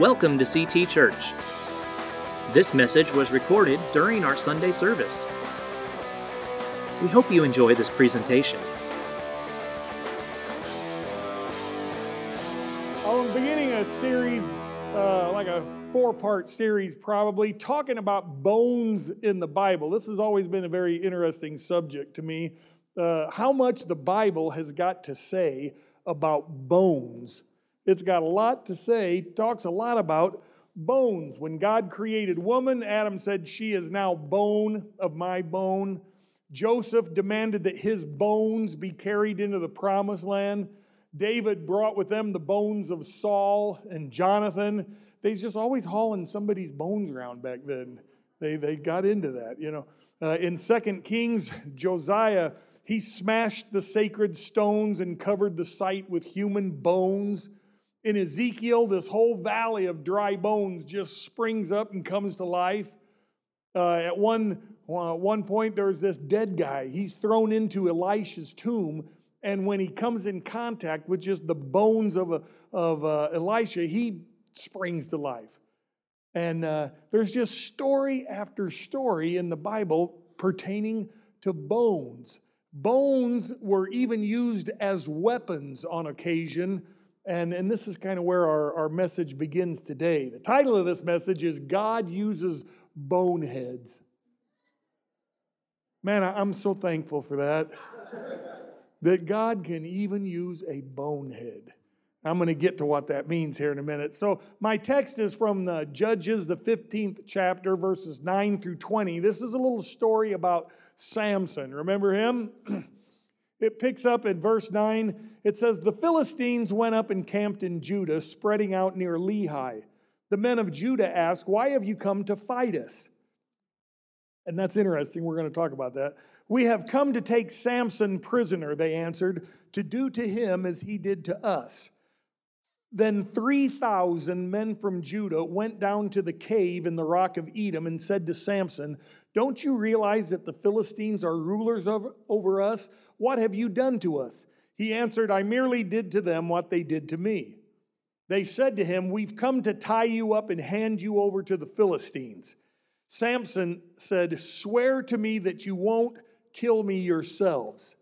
Welcome to CT Church. This message was recorded during our Sunday service. We hope you enjoy this presentation. I'm beginning a series, uh, like a four part series probably, talking about bones in the Bible. This has always been a very interesting subject to me. Uh, how much the Bible has got to say about bones it's got a lot to say, talks a lot about bones. When God created woman, Adam said, She is now bone of my bone. Joseph demanded that his bones be carried into the promised land. David brought with them the bones of Saul and Jonathan. They just always hauling somebody's bones around back then. They, they got into that, you know. Uh, in Second Kings, Josiah, he smashed the sacred stones and covered the site with human bones in Ezekiel, this whole valley of dry bones just springs up and comes to life. Uh, at one, uh, one point, there's this dead guy. He's thrown into Elisha's tomb, and when he comes in contact with just the bones of, of uh, Elisha, he springs to life. And uh, there's just story after story in the Bible pertaining to bones. Bones were even used as weapons on occasion and, and this is kind of where our, our message begins today. The title of this message is God Uses Boneheads. Man, I'm so thankful for that. that God can even use a bonehead. I'm going to get to what that means here in a minute. So, my text is from the Judges, the 15th chapter, verses 9 through 20. This is a little story about Samson. Remember him? It picks up in verse 9. It says, The Philistines went up and camped in Judah, spreading out near Lehi. The men of Judah asked, Why have you come to fight us? And that's interesting. We're going to talk about that. We have come to take Samson prisoner, they answered, to do to him as he did to us. Then 3,000 men from Judah went down to the cave in the rock of Etam and said to Samson, Don't you realize that the Philistines are rulers over, over us? What have you done to us? He answered, I merely did to them what they did to me. They said to him, We've come to tie you up and hand you over to the Philistines. Samson said, Swear to me that you won't kill me yourselves.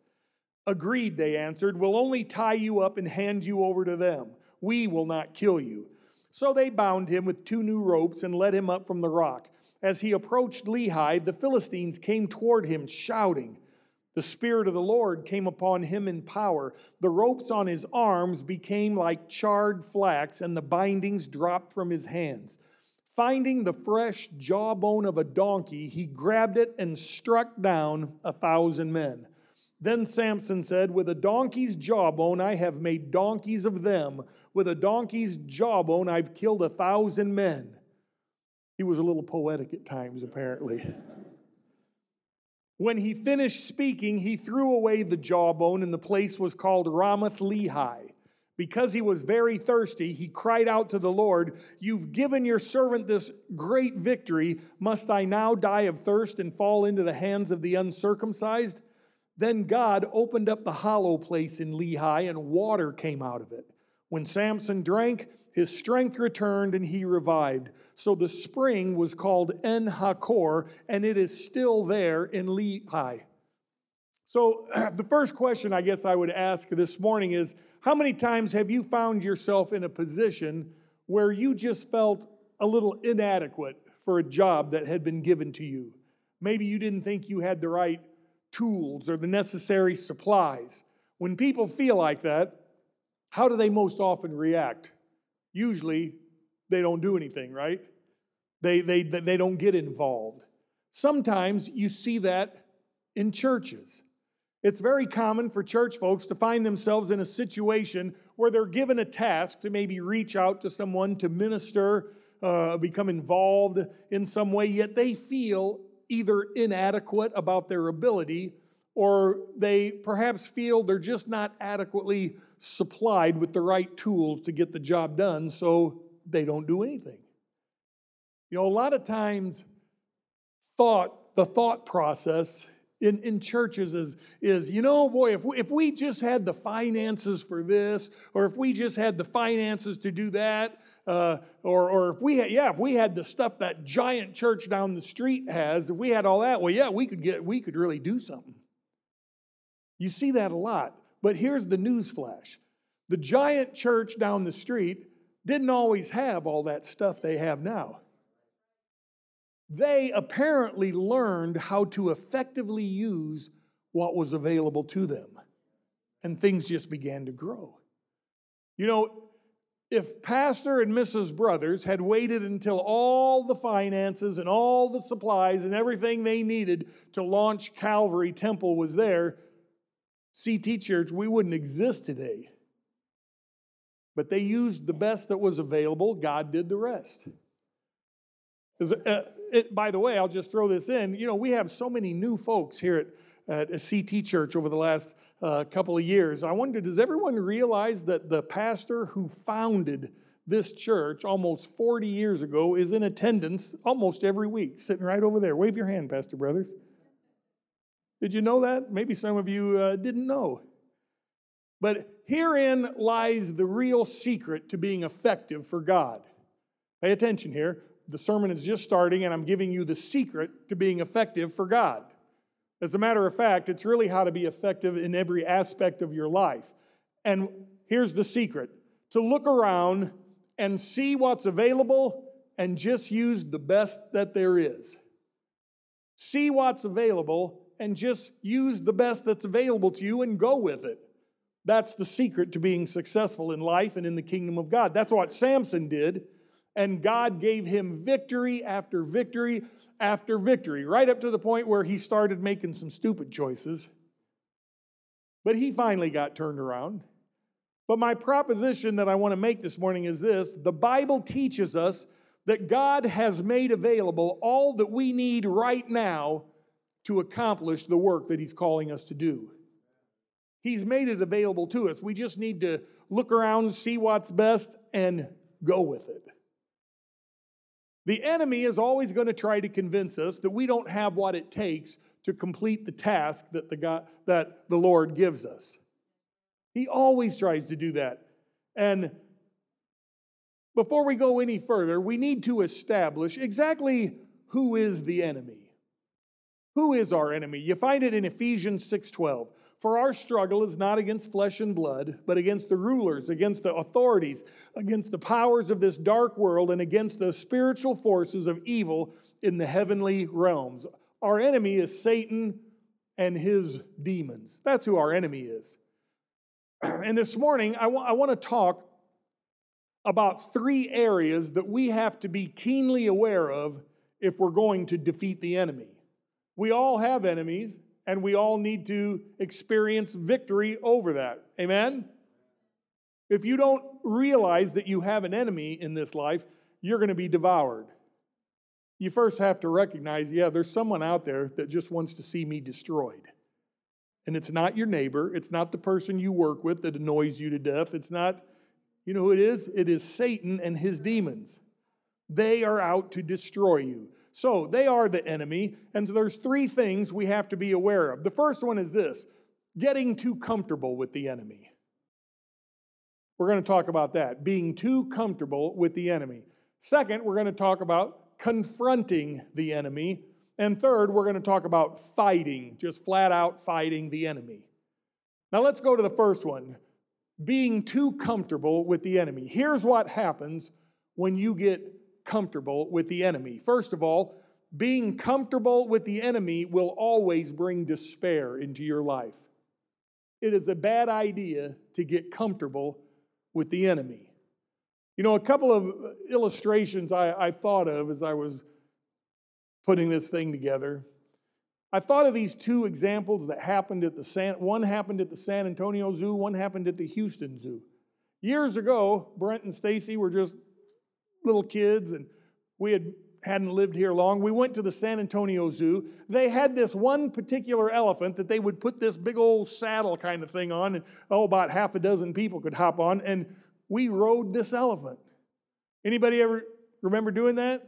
Agreed, they answered. We'll only tie you up and hand you over to them. We will not kill you. So they bound him with two new ropes and led him up from the rock. As he approached Lehi, the Philistines came toward him, shouting. The Spirit of the Lord came upon him in power. The ropes on his arms became like charred flax, and the bindings dropped from his hands. Finding the fresh jawbone of a donkey, he grabbed it and struck down a thousand men. Then Samson said, With a donkey's jawbone I have made donkeys of them. With a donkey's jawbone I've killed a thousand men. He was a little poetic at times, apparently. when he finished speaking, he threw away the jawbone, and the place was called Ramath Lehi. Because he was very thirsty, he cried out to the Lord, You've given your servant this great victory. Must I now die of thirst and fall into the hands of the uncircumcised? Then God opened up the hollow place in Lehi, and water came out of it. When Samson drank, his strength returned and he revived. So the spring was called En Hakkore, and it is still there in Lehi. So, the first question I guess I would ask this morning is How many times have you found yourself in a position where you just felt a little inadequate for a job that had been given to you? Maybe you didn't think you had the right tools or the necessary supplies. When people feel like that, how do they most often react? Usually, they don't do anything, right? They, they, they don't get involved. Sometimes you see that in churches. It's very common for church folks to find themselves in a situation where they're given a task to maybe reach out to someone to minister, uh, become involved in some way, yet they feel either inadequate about their ability or they perhaps feel they're just not adequately supplied with the right tools to get the job done, so they don't do anything. You know, a lot of times, thought, the thought process in, in churches is, is, you know, boy, if we, if we just had the finances for this, or if we just had the finances to do that, uh, or, or if we had, yeah, if we had the stuff that giant church down the street has, if we had all that, well, yeah, we could get, we could really do something. You see that a lot. But here's the news flash. The giant church down the street didn't always have all that stuff they have now they apparently learned how to effectively use what was available to them. And things just began to grow. You know, if Pastor and Mrs. Brothers had waited until all the finances and all the supplies and everything they needed to launch Calvary Temple was there, CT Church, we wouldn't exist today. But they used the best that was available, God did the rest. Uh, it, by the way, I'll just throw this in. You know, we have so many new folks here at, at CT Church over the last uh, couple of years. I wonder, does everyone realize that the pastor who founded this church almost 40 years ago is in attendance almost every week, sitting right over there? Wave your hand, Pastor Brothers. Did you know that? Maybe some of you uh, didn't know. But herein lies the real secret to being effective for God. Pay attention here the sermon is just starting, and I'm giving you the secret to being effective for God. As a matter of fact, it's really how to be effective in every aspect of your life. And here's the secret to look around and see what's available and just use the best that there is. See what's available and just use the best that's available to you and go with it. That's the secret to being successful in life and in the kingdom of God. That's what Samson did. And God gave him victory after victory after victory, right up to the point where he started making some stupid choices. But he finally got turned around. But my proposition that I want to make this morning is this the Bible teaches us that God has made available all that we need right now to accomplish the work that He's calling us to do. He's made it available to us. We just need to look around, see what's best, and go with it. The enemy is always going to try to convince us that we don't have what it takes to complete the task that the, God, that the Lord gives us. He always tries to do that. And before we go any further, we need to establish exactly who is the enemy. Who is our enemy? You find it in Ephesians 6:12. For our struggle is not against flesh and blood, but against the rulers, against the authorities, against the powers of this dark world and against the spiritual forces of evil in the heavenly realms. Our enemy is Satan and his demons. That's who our enemy is. And this morning, I, I want to talk about three areas that we have to be keenly aware of if we're going to defeat the enemy. We all have enemies, and we all need to experience victory over that. Amen? If you don't realize that you have an enemy in this life, you're going to be devoured. You first have to recognize yeah, there's someone out there that just wants to see me destroyed. And it's not your neighbor, it's not the person you work with that annoys you to death. It's not, you know who it is? It is Satan and his demons. They are out to destroy you. So they are the enemy. And so there's three things we have to be aware of. The first one is this getting too comfortable with the enemy. We're going to talk about that, being too comfortable with the enemy. Second, we're going to talk about confronting the enemy. And third, we're going to talk about fighting, just flat out fighting the enemy. Now let's go to the first one being too comfortable with the enemy. Here's what happens when you get comfortable with the enemy. First of all, being comfortable with the enemy will always bring despair into your life. It is a bad idea to get comfortable with the enemy. You know, a couple of illustrations I, I thought of as I was putting this thing together. I thought of these two examples that happened at the San, one happened at the San Antonio Zoo, one happened at the Houston Zoo. Years ago, Brent and Stacy were just little kids and we had hadn't lived here long. We went to the San Antonio Zoo. They had this one particular elephant that they would put this big old saddle kind of thing on, and oh, about half a dozen people could hop on, and we rode this elephant. Anybody ever remember doing that?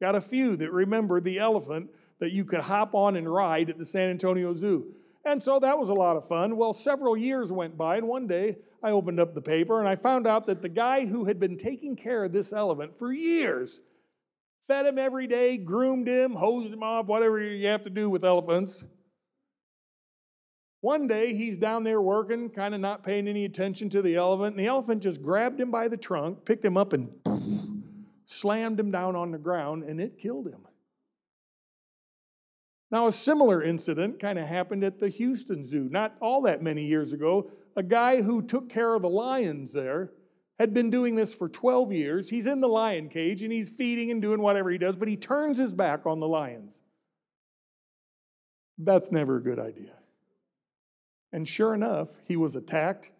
Got a few that remember the elephant that you could hop on and ride at the San Antonio Zoo. And so that was a lot of fun. Well, several years went by, and one day I opened up the paper and I found out that the guy who had been taking care of this elephant for years fed him every day, groomed him, hosed him off, whatever you have to do with elephants. One day he's down there working, kind of not paying any attention to the elephant, and the elephant just grabbed him by the trunk, picked him up, and slammed him down on the ground, and it killed him. Now, a similar incident kind of happened at the Houston Zoo not all that many years ago. A guy who took care of the lions there had been doing this for 12 years. He's in the lion cage and he's feeding and doing whatever he does, but he turns his back on the lions. That's never a good idea. And sure enough, he was attacked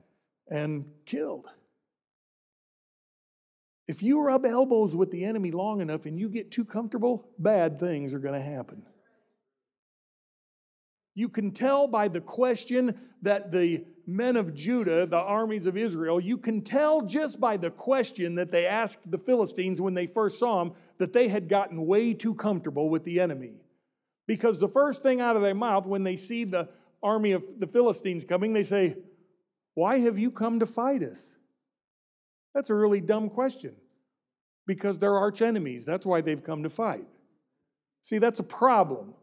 and killed. If you rub elbows with the enemy long enough and you get too comfortable, bad things are going to happen. You can tell by the question that the men of Judah, the armies of Israel, you can tell just by the question that they asked the Philistines when they first saw them that they had gotten way too comfortable with the enemy. Because the first thing out of their mouth when they see the army of the Philistines coming, they say, Why have you come to fight us? That's a really dumb question. Because they're arch enemies. That's why they've come to fight. See, that's a problem.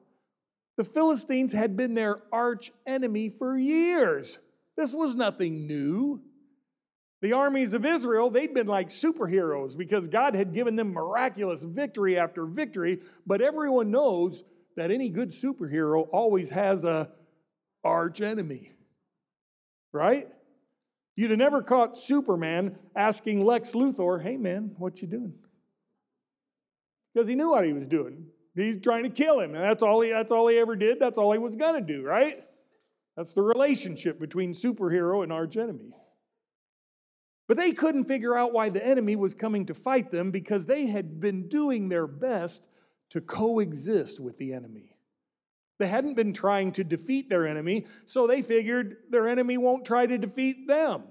The Philistines had been their arch enemy for years. This was nothing new. The armies of Israel, they'd been like superheroes because God had given them miraculous victory after victory, but everyone knows that any good superhero always has a arch enemy. Right? You'd have never caught Superman asking Lex Luthor, "Hey man, what you doing?" Because he knew what he was doing. He's trying to kill him, and that's all he that's all he ever did. That's all he was gonna do, right? That's the relationship between superhero and arch enemy. But they couldn't figure out why the enemy was coming to fight them because they had been doing their best to coexist with the enemy. They hadn't been trying to defeat their enemy, so they figured their enemy won't try to defeat them.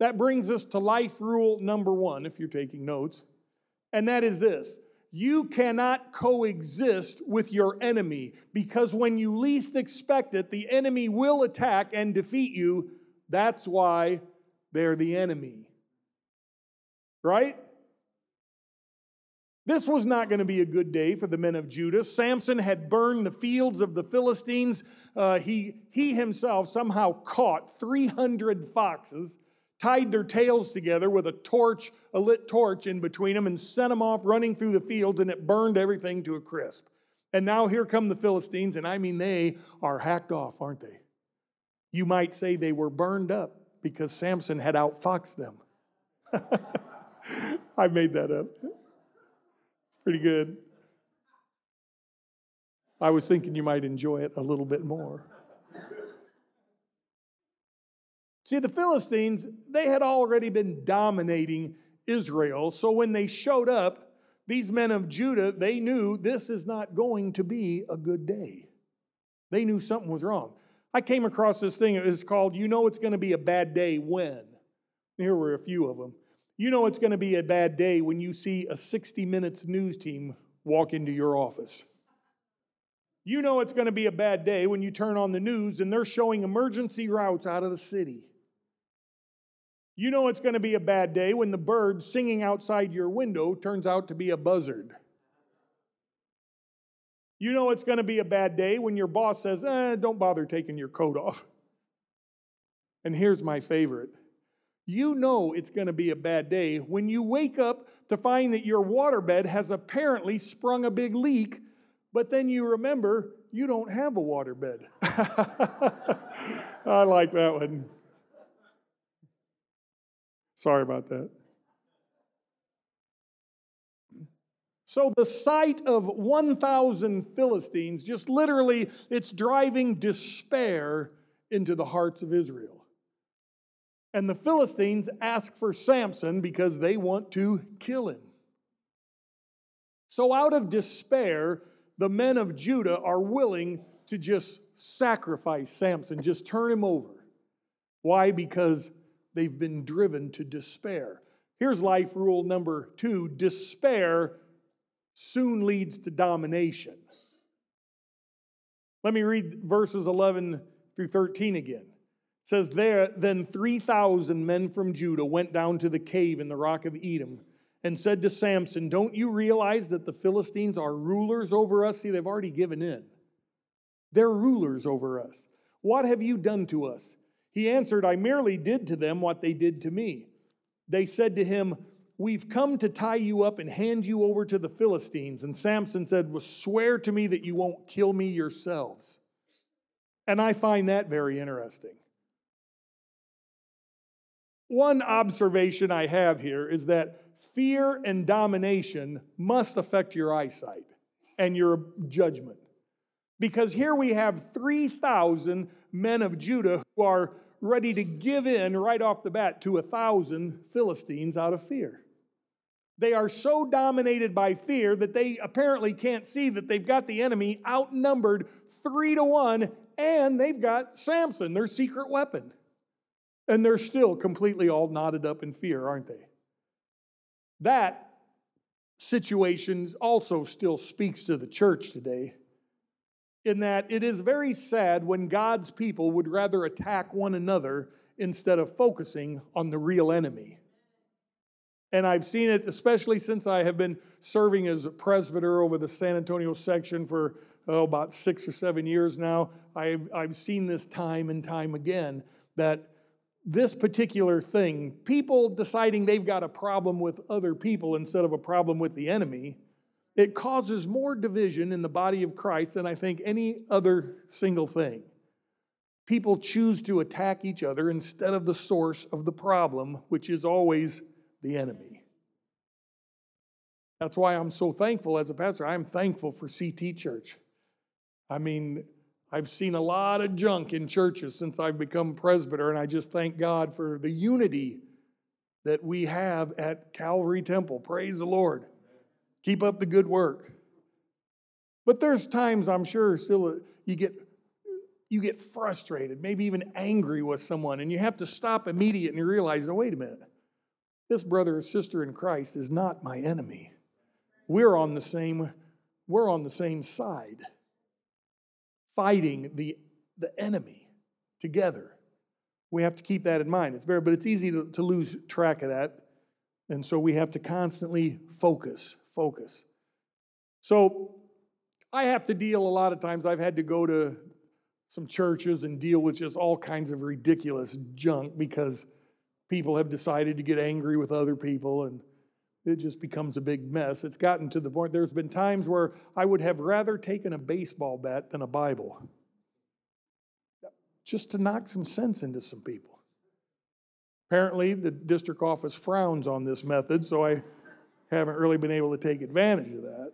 That brings us to life rule number one, if you're taking notes, and that is this you cannot coexist with your enemy because when you least expect it, the enemy will attack and defeat you. That's why they're the enemy. Right? This was not going to be a good day for the men of Judah. Samson had burned the fields of the Philistines. Uh, he, he himself somehow caught 300 foxes, tied their tails together with a torch, a lit torch in between them, and sent them off running through the fields, and it burned everything to a crisp. And now here come the Philistines, and I mean, they are hacked off, aren't they? You might say they were burned up because Samson had outfoxed them. I made that up. It's pretty good. I was thinking you might enjoy it a little bit more. See, the Philistines, they had already been dominating Israel. So when they showed up, these men of Judah, they knew this is not going to be a good day. They knew something was wrong. I came across this thing, it's called You Know It's Going to Be a Bad Day When. Here were a few of them. You know it's going to be a bad day when you see a 60 Minutes news team walk into your office. You know it's going to be a bad day when you turn on the news and they're showing emergency routes out of the city. You know it's going to be a bad day when the bird singing outside your window turns out to be a buzzard. You know it's going to be a bad day when your boss says, eh, don't bother taking your coat off. And here's my favorite you know it's going to be a bad day when you wake up to find that your waterbed has apparently sprung a big leak, but then you remember you don't have a waterbed. I like that one. Sorry about that. So the sight of 1,000 Philistines just literally, it's driving despair into the hearts of Israel. And the Philistines ask for Samson because they want to kill him. So, out of despair, the men of Judah are willing to just sacrifice Samson, just turn him over. Why? Because they've been driven to despair. Here's life rule number two despair soon leads to domination. Let me read verses 11 through 13 again. It says, There, then 3,000 men from Judah went down to the cave in the rock of Etam and said to Samson, Don't you realize that the Philistines are rulers over us? See, they've already given in. They're rulers over us. What have you done to us? He answered, I merely did to them what they did to me. They said to him, We've come to tie you up and hand you over to the Philistines. And Samson said, Well, swear to me that you won't kill me yourselves. And I find that very interesting. One observation I have here is that fear and domination must affect your eyesight and your judgment. Because here we have 3,000 men of Judah who are ready to give in right off the bat to a thousand Philistines out of fear. They are so dominated by fear that they apparently can't see that they've got the enemy outnumbered three to one, and they've got Samson, their secret weapon. And they're still completely all knotted up in fear, aren't they? That situation also still speaks to the church today, in that it is very sad when God's people would rather attack one another instead of focusing on the real enemy. And I've seen it, especially since I have been serving as a presbyter over the San Antonio section for oh, about six or seven years now. I've, I've seen this time and time again that this particular thing, people deciding they've got a problem with other people instead of a problem with the enemy, it causes more division in the body of Christ than I think any other single thing. People choose to attack each other instead of the source of the problem, which is always the enemy. That's why I'm so thankful as a pastor. I'm thankful for CT Church. I mean, I've seen a lot of junk in churches since I've become presbyter, and I just thank God for the unity that we have at Calvary Temple. Praise the Lord. Keep up the good work. But there's times I'm sure still uh, you get you get frustrated, maybe even angry with someone, and you have to stop immediately and realize, oh, wait a minute. This brother or sister in Christ is not my enemy. We're on the same, we're on the same side, fighting the, the enemy together. We have to keep that in mind. It's very, but it's easy to, to lose track of that. And so we have to constantly focus, focus. So I have to deal a lot of times, I've had to go to some churches and deal with just all kinds of ridiculous junk because people have decided to get angry with other people and it just becomes a big mess. It's gotten to the point, there's been times where I would have rather taken a baseball bat than a Bible just to knock some sense into some people. Apparently, the district office frowns on this method, so I haven't really been able to take advantage of that.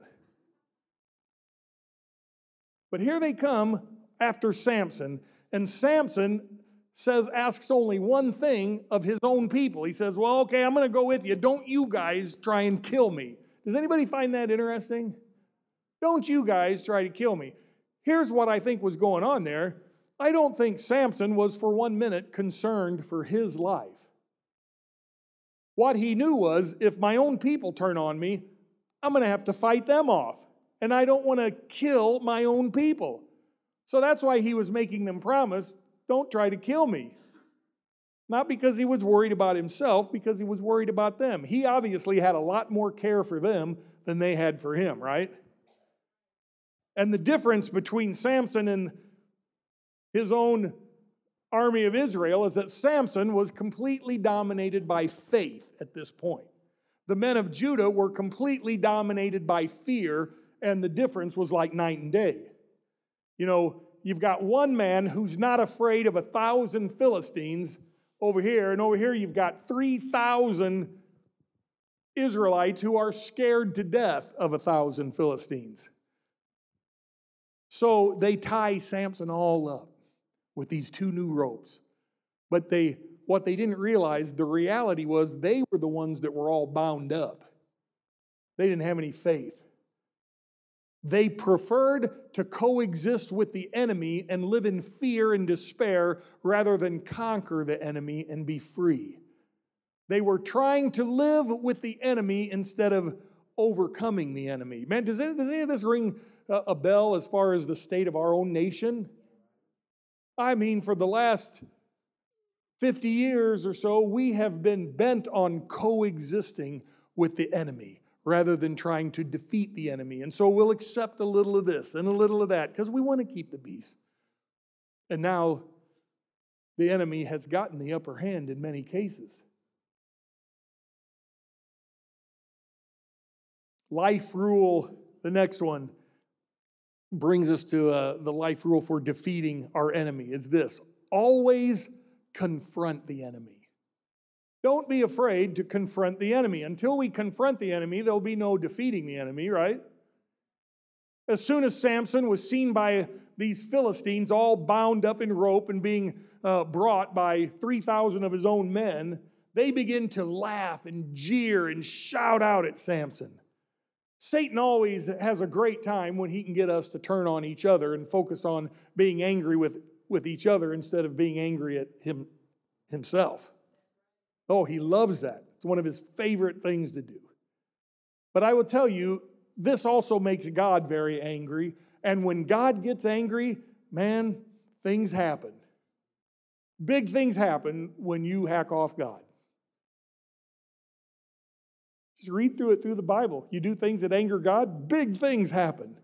But here they come after Samson, and Samson says, asks only one thing of his own people. He says, Well, okay, I'm going to go with you. Don't you guys try and kill me. Does anybody find that interesting? Don't you guys try to kill me. Here's what I think was going on there. I don't think Samson was for one minute concerned for his life. What he knew was if my own people turn on me, I'm going to have to fight them off. And I don't want to kill my own people. So that's why he was making them promise don't try to kill me. Not because he was worried about himself, because he was worried about them. He obviously had a lot more care for them than they had for him, right? And the difference between Samson and his own army of Israel is that Samson was completely dominated by faith at this point. The men of Judah were completely dominated by fear, and the difference was like night and day. You know, you've got one man who's not afraid of a thousand Philistines over here, and over here you've got 3,000 Israelites who are scared to death of a thousand Philistines. So they tie Samson all up with these two new ropes. But they what they didn't realize, the reality was they were the ones that were all bound up. They didn't have any faith. They preferred to coexist with the enemy and live in fear and despair rather than conquer the enemy and be free. They were trying to live with the enemy instead of overcoming the enemy. Man, does any, does any of this ring a bell as far as the state of our own nation? I mean, for the last 50 years or so, we have been bent on coexisting with the enemy rather than trying to defeat the enemy. And so we'll accept a little of this and a little of that because we want to keep the peace. And now the enemy has gotten the upper hand in many cases. Life rule, the next one, brings us to uh, the life rule for defeating our enemy is this always confront the enemy. Don't be afraid to confront the enemy. Until we confront the enemy, there'll be no defeating the enemy, right? As soon as Samson was seen by these Philistines, all bound up in rope and being uh, brought by 3,000 of his own men, they begin to laugh and jeer and shout out at Samson. Satan always has a great time when he can get us to turn on each other and focus on being angry with, with each other instead of being angry at him himself. Oh, he loves that. It's one of his favorite things to do. But I will tell you, this also makes God very angry. And when God gets angry, man, things happen. Big things happen when you hack off God. Just read through it through the Bible. You do things that anger God, big things happen.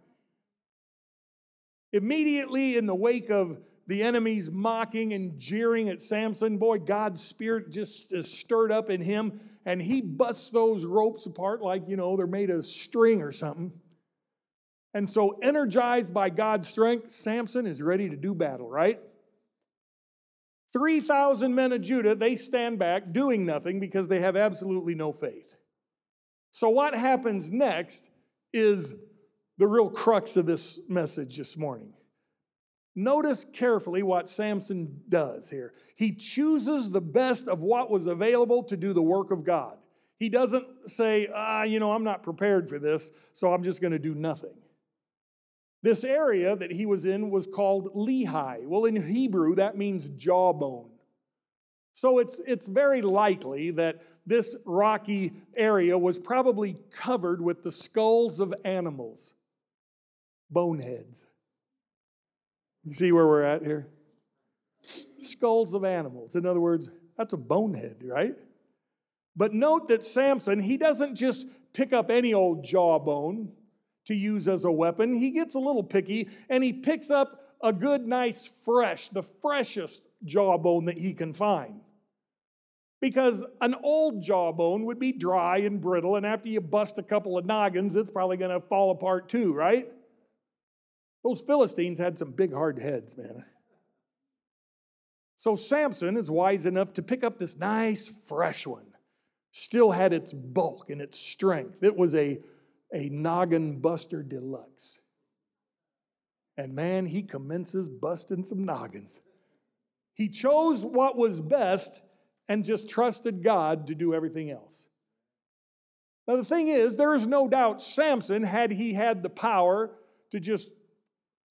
Immediately in the wake of the enemies mocking and jeering at Samson, boy, God's spirit just is stirred up in him, and he busts those ropes apart like, you know, they're made of string or something. And so, energized by God's strength, Samson is ready to do battle, right? 3,000 men of Judah, they stand back doing nothing because they have absolutely no faith. So, what happens next is the real crux of this message this morning. Notice carefully what Samson does here. He chooses the best of what was available to do the work of God. He doesn't say, ah, you know, I'm not prepared for this, so I'm just going to do nothing. This area that he was in was called Lehi. Well, in Hebrew, that means jawbone. So it's, it's very likely that this rocky area was probably covered with the skulls of animals, boneheads. You see where we're at here? Skulls of animals. In other words, that's a bonehead, right? But note that Samson, he doesn't just pick up any old jawbone to use as a weapon. He gets a little picky and he picks up a good, nice, fresh, the freshest jawbone that he can find because an old jawbone would be dry and brittle, and after you bust a couple of noggins, it's probably going to fall apart too, right? Those Philistines had some big hard heads, man. So Samson is wise enough to pick up this nice, fresh one. Still had its bulk and its strength. It was a, a noggin buster deluxe. And man, he commences busting some noggins. He chose what was best and just trusted God to do everything else. Now, the thing is, there is no doubt Samson, had he had the power to just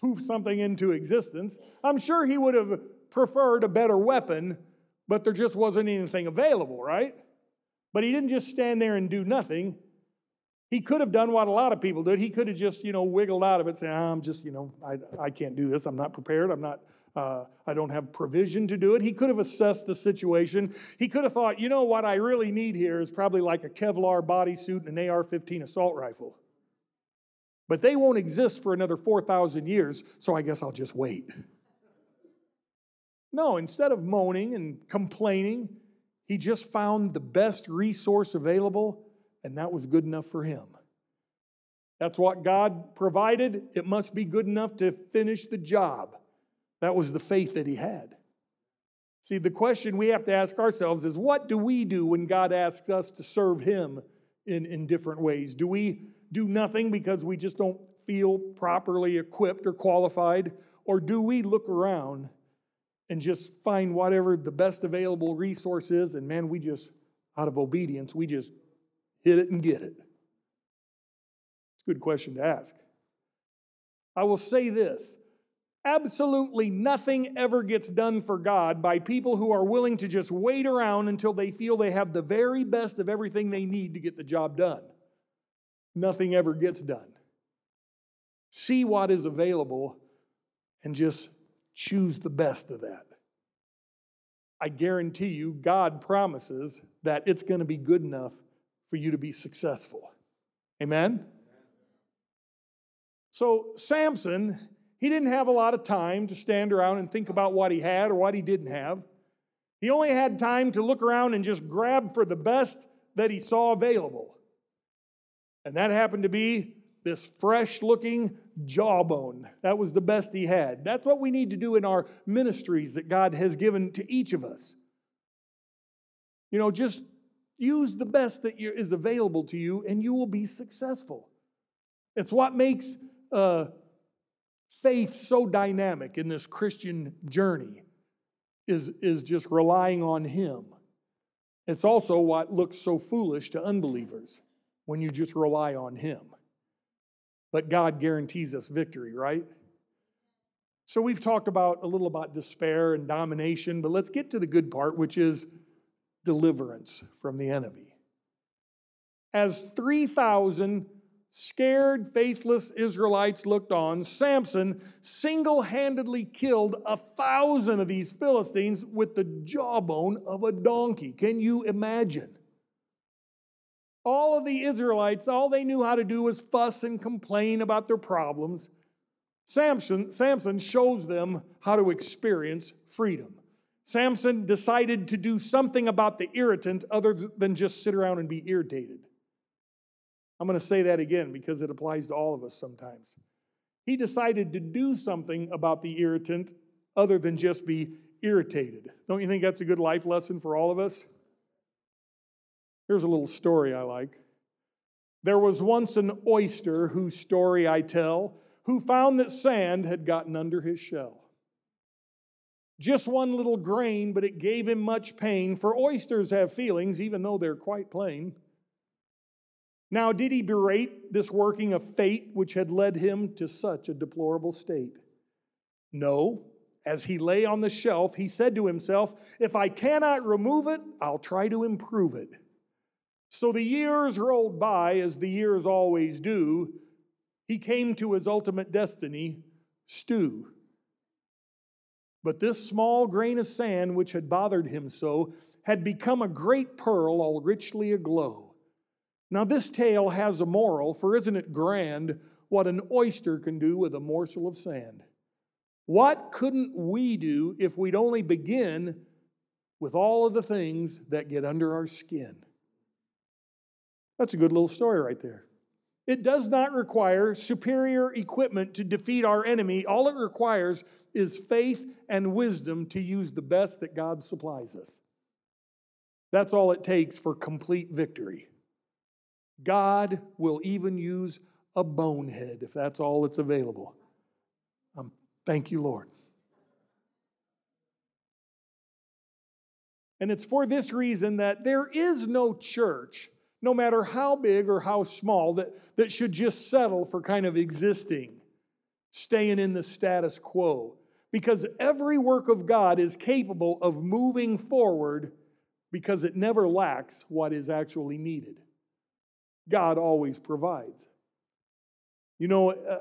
poof something into existence, I'm sure he would have preferred a better weapon, but there just wasn't anything available, right? But he didn't just stand there and do nothing. He could have done what a lot of people did. He could have just, you know, wiggled out of it, saying, I'm just, you know, I, I can't do this. I'm not prepared. I'm not uh, I don't have provision to do it. He could have assessed the situation. He could have thought, you know, what I really need here is probably like a Kevlar bodysuit and an AR 15 assault rifle. But they won't exist for another 4,000 years, so I guess I'll just wait. No, instead of moaning and complaining, he just found the best resource available, and that was good enough for him. That's what God provided. It must be good enough to finish the job. That was the faith that he had. See, the question we have to ask ourselves is what do we do when God asks us to serve him in, in different ways? Do we do nothing because we just don't feel properly equipped or qualified? Or do we look around and just find whatever the best available resource is and man, we just, out of obedience, we just hit it and get it? It's a good question to ask. I will say this Absolutely nothing ever gets done for God by people who are willing to just wait around until they feel they have the very best of everything they need to get the job done. nothing ever gets done. See what is available and just choose the best of that. I guarantee you, God promises that it's going to be good enough for you to be successful. Amen? So, Samson, he didn't have a lot of time to stand around and think about what he had or what he didn't have. He only had time to look around and just grab for the best that he saw available. And that happened to be this fresh looking jawbone. That was the best he had. That's what we need to do in our ministries that God has given to each of us. You know, just use the best that is available to you and you will be successful. It's what makes uh, faith so dynamic in this Christian journey is, is just relying on Him. It's also what looks so foolish to unbelievers when you just rely on Him. But God guarantees us victory, right? So we've talked about a little about despair and domination, but let's get to the good part, which is deliverance from the enemy. As 3,000 scared, faithless Israelites looked on, Samson single handedly killed a thousand of these Philistines with the jawbone of a donkey. Can you imagine? All of the Israelites, all they knew how to do was fuss and complain about their problems. Samson, Samson shows them how to experience freedom. Samson decided to do something about the irritant other than just sit around and be irritated. I'm going to say that again because it applies to all of us sometimes. He decided to do something about the irritant other than just be irritated. Don't you think that's a good life lesson for all of us? Here's a little story I like. There was once an oyster whose story I tell, who found that sand had gotten under his shell. Just one little grain, but it gave him much pain, for oysters have feelings, even though they're quite plain. Now, did he berate this working of fate which had led him to such a deplorable state? No. As he lay on the shelf, he said to himself, If I cannot remove it, I'll try to improve it. So the years rolled by as the years always do. He came to his ultimate destiny, stew. But this small grain of sand, which had bothered him so, had become a great pearl, all richly aglow. Now, this tale has a moral, for isn't it grand what an oyster can do with a morsel of sand? What couldn't we do if we'd only begin with all of the things that get under our skin? That's a good little story right there. It does not require superior equipment to defeat our enemy. All it requires is faith and wisdom to use the best that God supplies us. That's all it takes for complete victory. God will even use a bonehead if that's all that's available. Um, thank you, Lord. And it's for this reason that there is no church no matter how big or how small, that, that should just settle for kind of existing, staying in the status quo. Because every work of God is capable of moving forward because it never lacks what is actually needed. God always provides. You know, uh,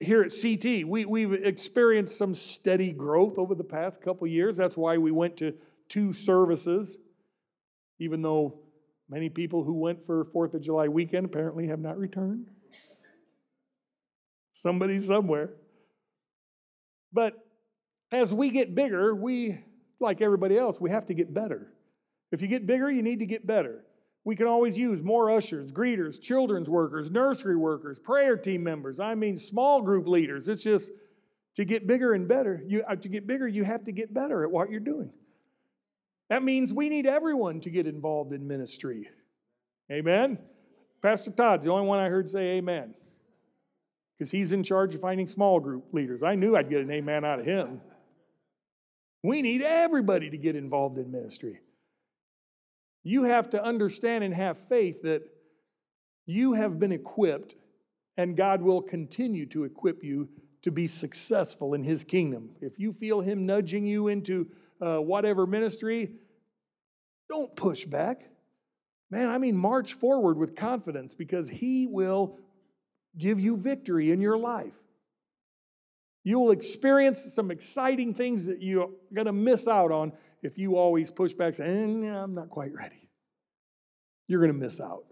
here at CT, we, we've experienced some steady growth over the past couple years. That's why we went to two services, even though Many people who went for Fourth of July weekend apparently have not returned. Somebody somewhere. But as we get bigger, we, like everybody else, we have to get better. If you get bigger, you need to get better. We can always use more ushers, greeters, children's workers, nursery workers, prayer team members. I mean, small group leaders. It's just to get bigger and better. You, uh, to get bigger, you have to get better at what you're doing. That means we need everyone to get involved in ministry. Amen? Pastor Todd's the only one I heard say amen because he's in charge of finding small group leaders. I knew I'd get an amen out of him. We need everybody to get involved in ministry. You have to understand and have faith that you have been equipped and God will continue to equip you to be successful in His kingdom. If you feel Him nudging you into uh, whatever ministry, don't push back. Man, I mean, march forward with confidence because He will give you victory in your life. You will experience some exciting things that you're going to miss out on if you always push back saying, eh, I'm not quite ready. You're going to miss out.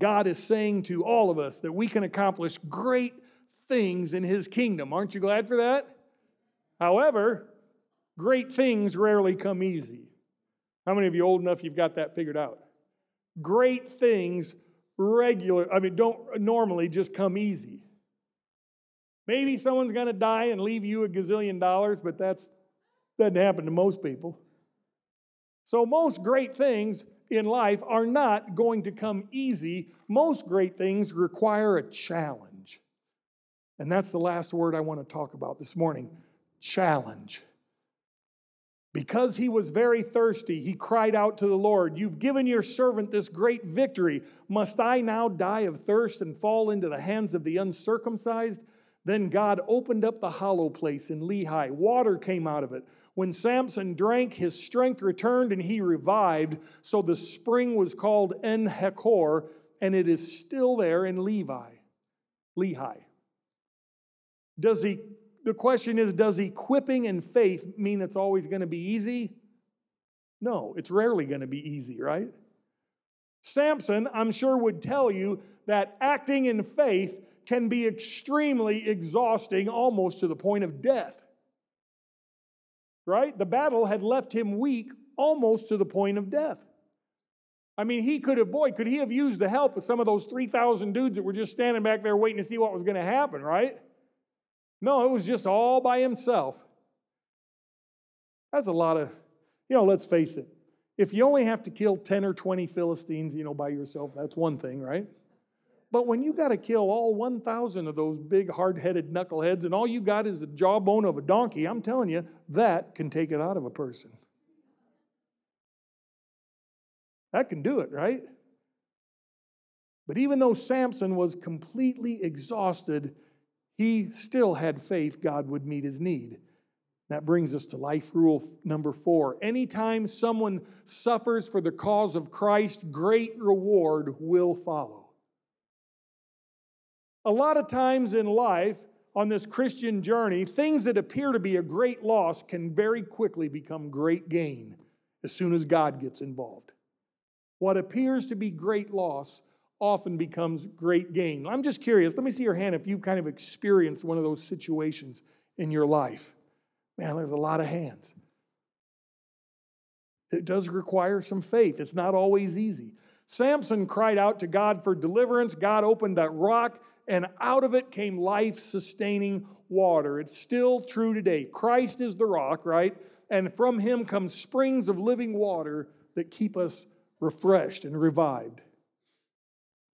God is saying to all of us that we can accomplish great things in His kingdom. Aren't you glad for that? However, great things rarely come easy. How many of you old enough you've got that figured out? Great things regular, I mean, don't normally just come easy. Maybe someone's going to die and leave you a gazillion dollars, but that's doesn't happen to most people. So most great things in life are not going to come easy. Most great things require a challenge. And that's the last word I want to talk about this morning challenge. Because he was very thirsty, he cried out to the Lord, You've given your servant this great victory. Must I now die of thirst and fall into the hands of the uncircumcised? Then God opened up the hollow place in Lehi. Water came out of it. When Samson drank, his strength returned and he revived. So the spring was called En Hakkore, and it is still there in Levi. Lehi. Does he, the question is, does equipping and faith mean it's always going to be easy? No, it's rarely going to be easy, right? Samson, I'm sure, would tell you that acting in faith can be extremely exhausting, almost to the point of death. Right? The battle had left him weak almost to the point of death. I mean, he could have, boy, could he have used the help of some of those 3,000 dudes that were just standing back there waiting to see what was going to happen, right? No, it was just all by himself. That's a lot of, you know, let's face it. If you only have to kill 10 or 20 Philistines, you know, by yourself, that's one thing, right? But when you got to kill all 1,000 of those big, hard headed knuckleheads and all you got is the jawbone of a donkey, I'm telling you, that can take it out of a person. That can do it, right? But even though Samson was completely exhausted, he still had faith God would meet his need. That brings us to life rule number four. Anytime someone suffers for the cause of Christ, great reward will follow. A lot of times in life, on this Christian journey, things that appear to be a great loss can very quickly become great gain as soon as God gets involved. What appears to be great loss often becomes great gain. I'm just curious, let me see your hand if you've kind of experienced one of those situations in your life. Man, there's a lot of hands. It does require some faith, it's not always easy. Samson cried out to God for deliverance. God opened that rock, and out of it came life sustaining water. It's still true today. Christ is the rock, right? And from him comes springs of living water that keep us refreshed and revived.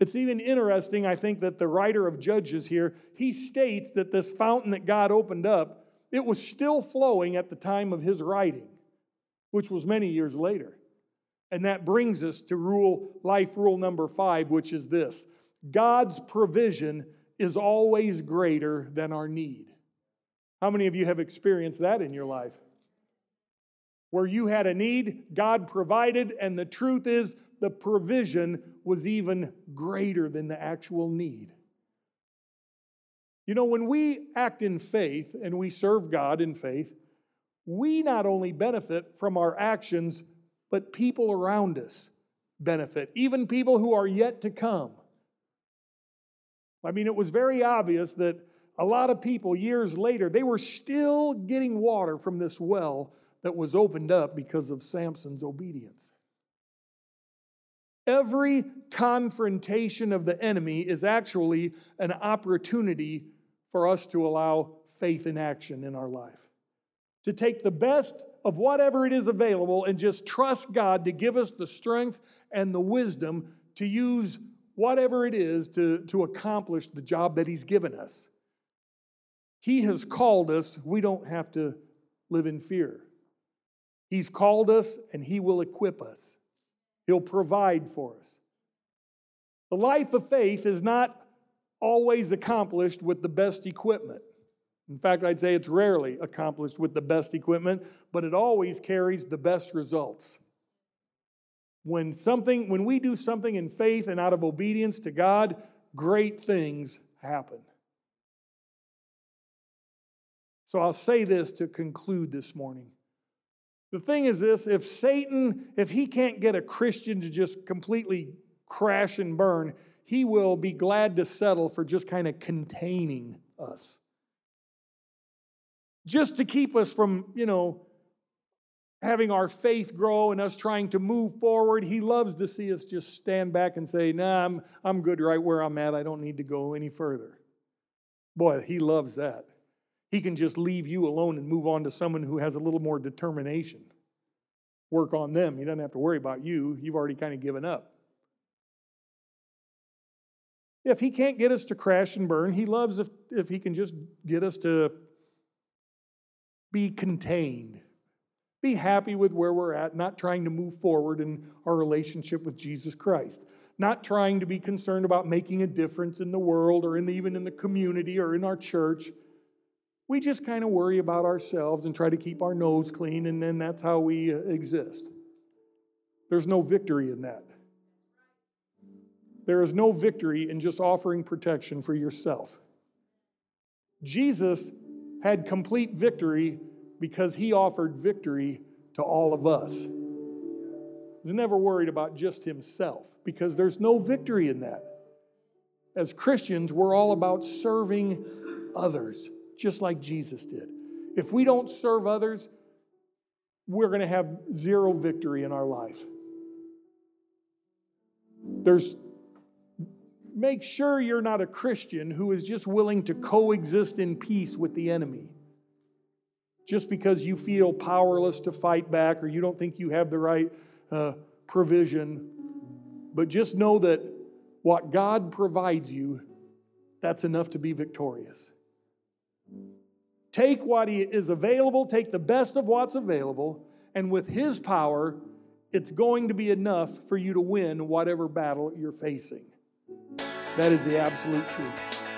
It's even interesting, I think, that the writer of Judges here, he states that this fountain that God opened up, it was still flowing at the time of his writing, which was many years later. And that brings us to rule life rule number 5, which is this. God's provision is always greater than our need. How many of you have experienced that in your life? Where you had a need, God provided, and the truth is the provision was even greater than the actual need. You know, when we act in faith and we serve God in faith, we not only benefit from our actions, but people around us benefit, even people who are yet to come. I mean, it was very obvious that a lot of people years later, they were still getting water from this well that was opened up because of Samson's obedience. Every confrontation of the enemy is actually an opportunity for us to allow faith in action in our life. To take the best of whatever it is available and just trust God to give us the strength and the wisdom to use whatever it is to, to accomplish the job that He's given us. He has called us, we don't have to live in fear. He's called us and He will equip us, He'll provide for us. The life of faith is not always accomplished with the best equipment. In fact, I'd say it's rarely accomplished with the best equipment, but it always carries the best results. when something when we do something in faith and out of obedience to God, great things happen. So I'll say this to conclude this morning. The thing is this if Satan, if he can't get a Christian to just completely crash and burn, he will be glad to settle for just kind of containing us. Just to keep us from, you know, having our faith grow and us trying to move forward. He loves to see us just stand back and say, Nah, I'm, I'm good right where I'm at. I don't need to go any further. Boy, he loves that. He can just leave you alone and move on to someone who has a little more determination. Work on them. He doesn't have to worry about you. You've already kind of given up. If he can't get us to crash and burn, he loves if, if he can just get us to be contained, be happy with where we're at, not trying to move forward in our relationship with Jesus Christ, not trying to be concerned about making a difference in the world or in the, even in the community or in our church. We just kind of worry about ourselves and try to keep our nose clean, and then that's how we uh, exist. There's no victory in that. There is no victory in just offering protection for yourself. Jesus had complete victory because he offered victory to all of us. He's never worried about just himself because there's no victory in that. As Christians, we're all about serving others, just like Jesus did. If we don't serve others, we're going to have zero victory in our life. There's make sure you're not a Christian who is just willing to coexist in peace with the enemy. Just because you feel powerless to fight back or you don't think you have the right uh, provision. But just know that what God provides you, that's enough to be victorious. Take what is available, take the best of what's available, and with His power, it's going to be enough for you to win whatever battle you're facing. That is the absolute truth.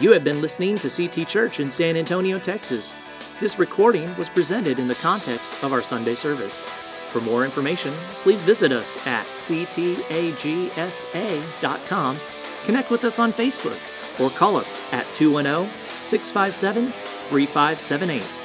You have been listening to CT Church in San Antonio, Texas. This recording was presented in the context of our Sunday service. For more information, please visit us at ctagsa.com, connect with us on Facebook, or call us at 210 657 3578.